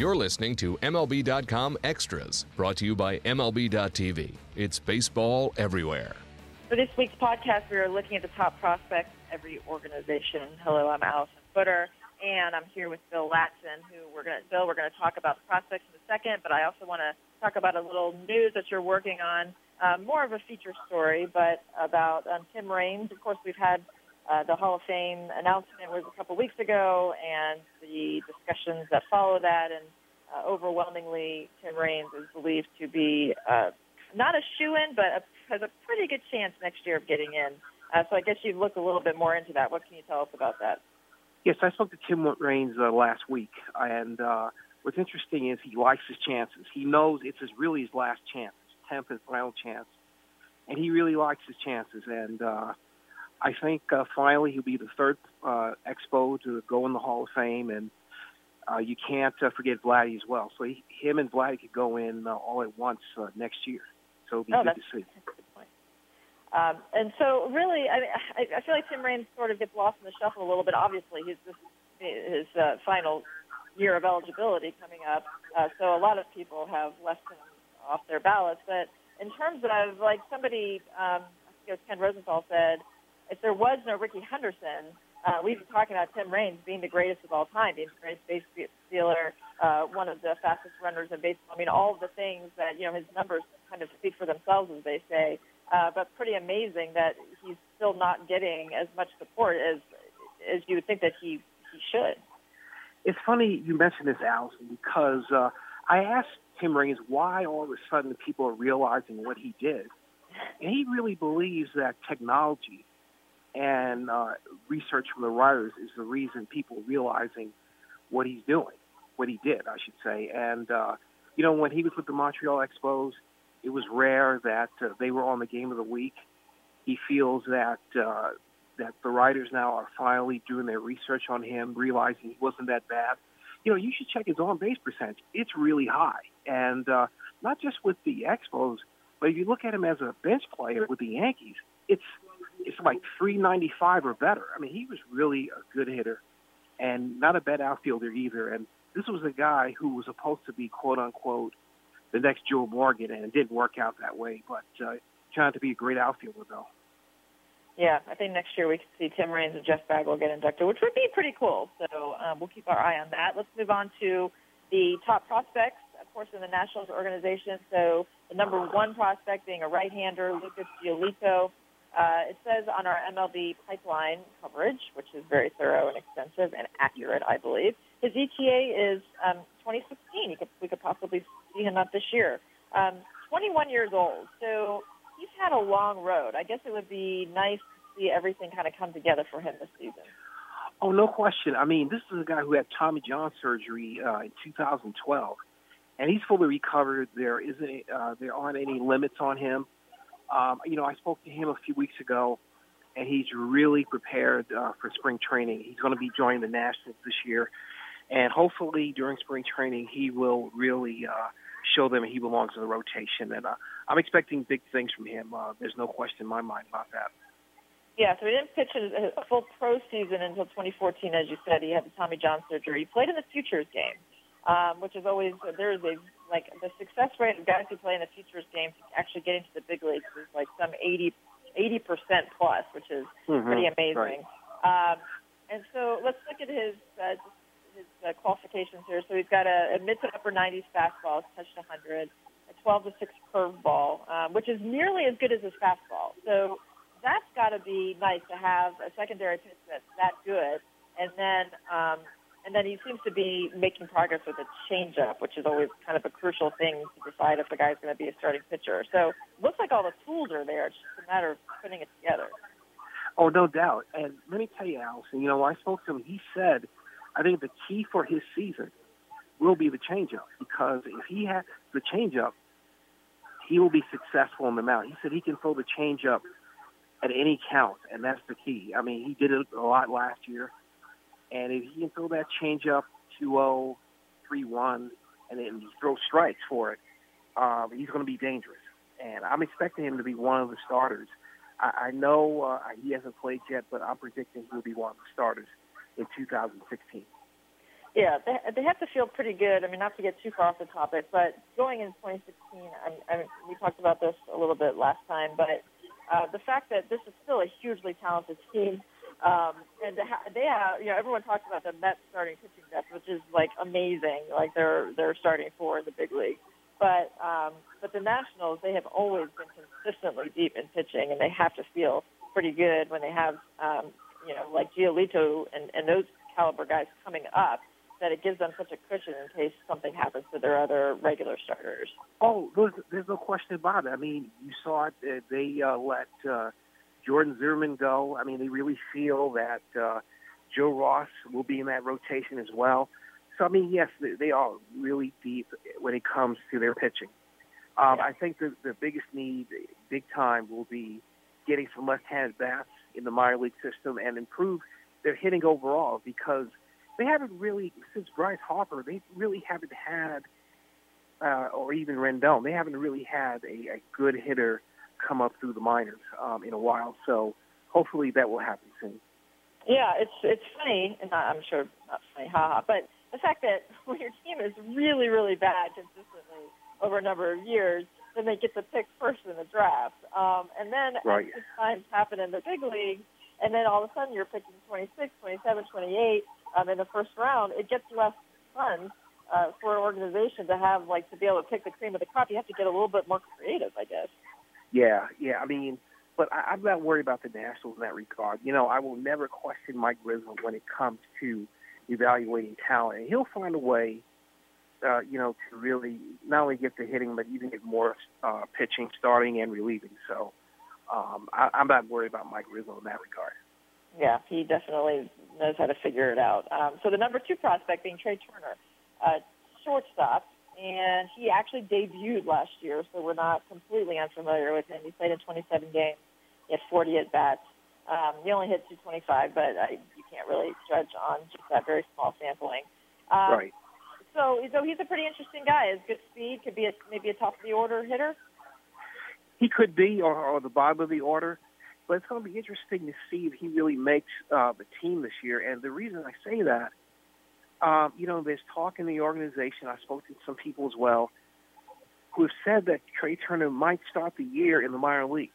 You're listening to MLB.com Extras, brought to you by MLB.tv. It's baseball everywhere. For this week's podcast, we are looking at the top prospects every organization. Hello, I'm Alyson Footer, and I'm here with Bill Ladson, who we're going to, Bill, we're going to talk about the prospects in a second, but I also want to talk about a little news that you're working on, uh, more of a feature story, but about um, Tim Raines. Of course, we've had uh, the Hall of Fame announcement was a couple weeks ago, and the discussions that follow that, and uh, overwhelmingly, Tim Raines is believed to be uh, not a shoe in, but a, has a pretty good chance next year of getting in. Uh, so I guess you've looked a little bit more into that. What can you tell us about that? Yes, I spoke to Tim Raines uh, last week, and uh, what's interesting is he likes his chances. He knows it's his, really his last chance, his tenth and final chance, and he really likes his chances. And uh, I think uh, finally he'll be the third uh, Expo to go in the Hall of Fame, and uh, you can't uh, forget Vladdy as well. So he, him and Vladdy could go in uh, all at once uh, next year. So it'll be oh, good to see. That's a good point. Um, and so, really, I, mean, I, I feel like Tim Raines sort of gets lost in the shuffle a little bit. Obviously, he's this his uh, final year of eligibility coming up, uh, so a lot of people have left him off their ballots. But in terms of like somebody, um, I think it was Ken Rosenthal said if there was no Rickey Henderson, uh, we'd be talking about Tim Raines being the greatest of all time, being the greatest base stealer, uh, one of the fastest runners in baseball. I mean, all of the things that, you know, his numbers kind of speak for themselves, as they say. Uh, but pretty amazing that he's still not getting as much support as as you would think that he he should. It's funny you mentioned this, Alyson, because uh, I asked Tim Raines why all of a sudden people are realizing what he did, and he really believes that technology and uh, research from the writers is the reason people realizing what he's doing, what he did, I should say. And uh, you know, when he was with the Montreal Expos, it was rare that uh, they were on the game of the week. He feels that uh, that the writers now are finally doing their research on him, realizing he wasn't that bad. You know, you should check his on base percentage. It's really high, and uh, not just with the Expos, but if you look at him as a bench player with the Yankees, it's it's like 395 or better. I mean, he was really a good hitter and not a bad outfielder either. And this was a guy who was supposed to be quote unquote the next Joe Morgan, and it didn't work out that way. But uh, trying to be a great outfielder though. Yeah, I think next year we could see Tim Raines and Jeff Bagwell get inducted, which would be pretty cool. So um, we'll keep our eye on that. Let's move on to the top prospects, of course, in the Nationals organization. So the number one prospect being a right-hander, Lucas Giolito. Uh, it says on our MLB pipeline coverage, which is very thorough and extensive and accurate, I believe, his ETA is um, 2016. Could, we could possibly see him up this year. Um, 21 years old, so he's had a long road. I guess it would be nice to see everything kind of come together for him this season. Oh, no question. I mean, this is a guy who had Tommy John surgery uh, in 2012, and he's fully recovered. There isn't, uh, there aren't any limits on him. Um, you know, I spoke to him a few weeks ago, and he's really prepared uh, for spring training. He's going to be joining the Nationals this year, and hopefully during spring training he will really uh, show them he belongs in the rotation. And uh, I'm expecting big things from him. Uh, there's no question in my mind about that. Yeah, so he didn't pitch a, full pro season until 2014, as you said. He had the Tommy John surgery. He played in the futures game, um, which is always there is a like the success rate of guys who play in the futures game to actually getting to the big leagues is like some 80 percent plus, which is mm-hmm. pretty amazing. Right. Um, and so let's look at his uh, his uh, qualifications here. So he's got a, a mid to upper 90s fastball, touched 100, a 12 to 6 curveball, um, which is nearly as good as his fastball. So that's got to be nice to have a secondary pitch that's that good. And then um, and then he seems to be making progress with a changeup, which is always kind of a crucial thing to decide if the guy's going to be a starting pitcher. So looks like all the tools are there. It's just a matter of putting it together. Oh, no doubt. And let me tell you, Alyson, you know, I spoke to him. He said, I think the key for his season will be the changeup because if he has the changeup, he will be successful in the mound. He said he can throw the changeup at any count, and that's the key. I mean, he did it a lot last year and if he can throw that changeup 2-0, 3-1, and then throw strikes for it, um, he's going to be dangerous. And I'm expecting him to be one of the starters. I, I know uh, he hasn't played yet, but I'm predicting he'll be one of the starters in 2016. Yeah, they they have to feel pretty good. I mean, not to get too far off the topic, but going into 2016, I, I we talked about this a little bit last time, but uh, the fact that this is still a hugely talented team, um, and ha- they have, you know, everyone talks about the Mets starting pitching depth, which is like amazing. Like they're they're starting four in the big league, but um, but the Nationals, they have always been consistently deep in pitching, and they have to feel pretty good when they have, um, you know, like Giolito and and those caliber guys coming up that it gives them such a cushion in case something happens to their other regular starters. Oh, there's, there's no question about it. I mean, you saw it. They uh, let uh, Jordan Zimmermann go. I mean, they really feel that uh, Joe Ross will be in that rotation as well. So, I mean, yes, they, they are really deep when it comes to their pitching. Um, Yeah. I think the, the biggest need, big time, will be getting some left-handed bats in the minor league system and improve their hitting overall because they haven't really, since Bryce Harper, they really haven't had, uh, or even Rendon, they haven't really had a, a good hitter come up through the minors um, in a while. So hopefully that will happen soon. Yeah, it's it's funny, and I'm sure not funny, haha, but the fact that when your team is really really bad consistently over a number of years, then they get to pick first in the draft, um, and then Right. as times happen in the big league, and then all of a sudden you're picking 26, 27, 28 um, in the first round. It gets less fun uh, for an organization to have like to be able to pick the cream of the crop. You have to get a little bit more creative, I guess. Yeah, yeah. I mean, but I, I'm not worried about the Nationals in that regard. You know, I will never question Mike Rizzo when it comes to evaluating talent, and he'll find a way. Uh, you know, to really not only get the hitting, but even get more uh, pitching, starting and relieving. So, um, I, I'm not worried about Mike Rizzo in that regard. Yeah, he definitely knows how to figure it out. Um, so the number two prospect being Trea Turner, uh, shortstop, and he actually debuted last year, so we're not completely unfamiliar with him. He played in 27 games. He had 40 at bats. Um, he only hit 225, but I, you can't really judge on just that very small sampling. Um, right. So, so he's a pretty interesting guy. Has good speed. Could be a, maybe a top of the order hitter. He could be, or, or the bottom of the order. But it's going to be interesting to see if he really makes uh, the team this year. And the reason I say that, um, you know, there's talk in the organization. I spoke to some people as well who have said that Trea Turner might start the year in the minor leagues,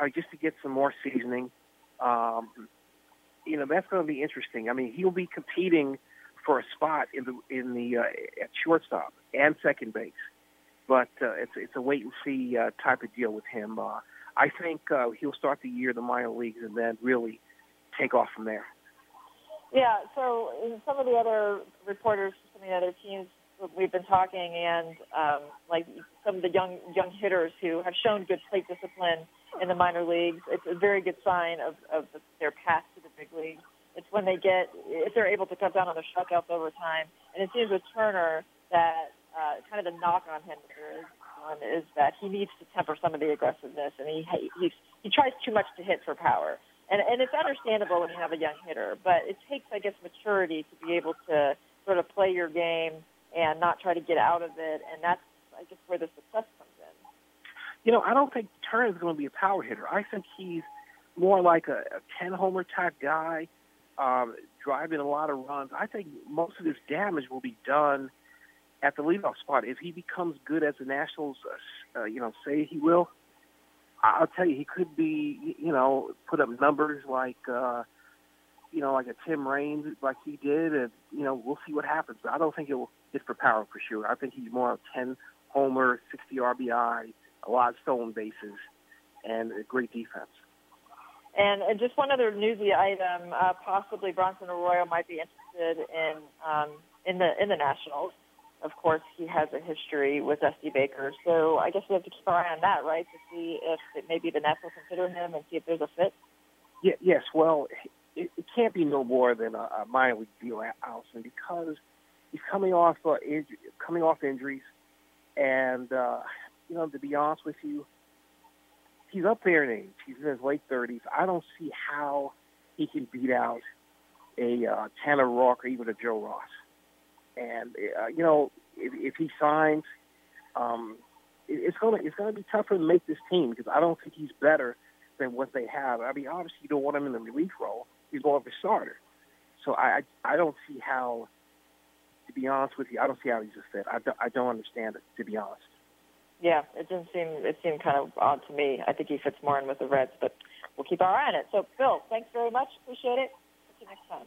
uh, just to get some more seasoning. Um, you know, that's going to be interesting. I mean, he'll be competing for a spot in the in the uh, at shortstop and second base, but uh, it's it's a wait and see uh, type of deal with him. Uh, I think uh, he'll start the year in the minor leagues and then really take off from there. Yeah, so some of the other reporters, some of the other teams, we've been talking, and um, like some of the young young hitters who have shown good plate discipline in the minor leagues, it's a very good sign of, of their path to the big leagues. It's when they get, if they're able to cut down on their strikeouts over time. And it seems with Turner that uh, kind of the knock on him is, one is that he needs to temper some of the aggressiveness, and he he he tries too much to hit for power. And and it's understandable when you have a young hitter, but it takes, I guess, maturity to be able to sort of play your game and not try to get out of it. And that's, I guess, where the success comes in. You know, I don't think Turner's going to be a power hitter. I think he's more like a, a 10 homer type guy, um, driving a lot of runs. I think most of his damage will be done at the leadoff spot. If he becomes good as the Nationals, uh, uh, you know, say he will, I'll tell you, he could be, you know, put up numbers like, uh, you know, like a Tim Raines, like he did, and you know, we'll see what happens. But I don't think he'll hit for power for sure. I think he's more of 10 homer, 60 RBI, a lot of stolen bases, and a great defense. And, and just one other newsy item: uh, possibly Bronson Arroyo might be interested in um, in the in the Nationals. Of course, he has a history with Dusty Baker, so I guess we have to keep our eye on that, right, to see if it, maybe the Nats will consider him and see if there's a fit. Yeah, yes. Well, it, it can't be no more than a, a minor league deal, Alyson, because he's coming off uh, inj- coming off injuries, and uh, you know, to be honest with you, he's up there in age. He's in his late thirties. I don't see how he can beat out a uh, Tanner Roark or even a Joe Ross. And uh, you know, if, if he signs, um, it, it's gonna it's gonna be tougher to make this team because I don't think he's better than what they have. I mean, obviously you don't want him in the relief role. He's more of a starter. So I I don't see how To be honest with you, I don't see how he's a fit. I don't, I don't understand it, to be honest. Yeah, it didn't seem it seemed kind of odd to me. I think he fits more in with the Reds, but we'll keep our eye on it. So, Bill, thanks very much. Appreciate it. See you next time.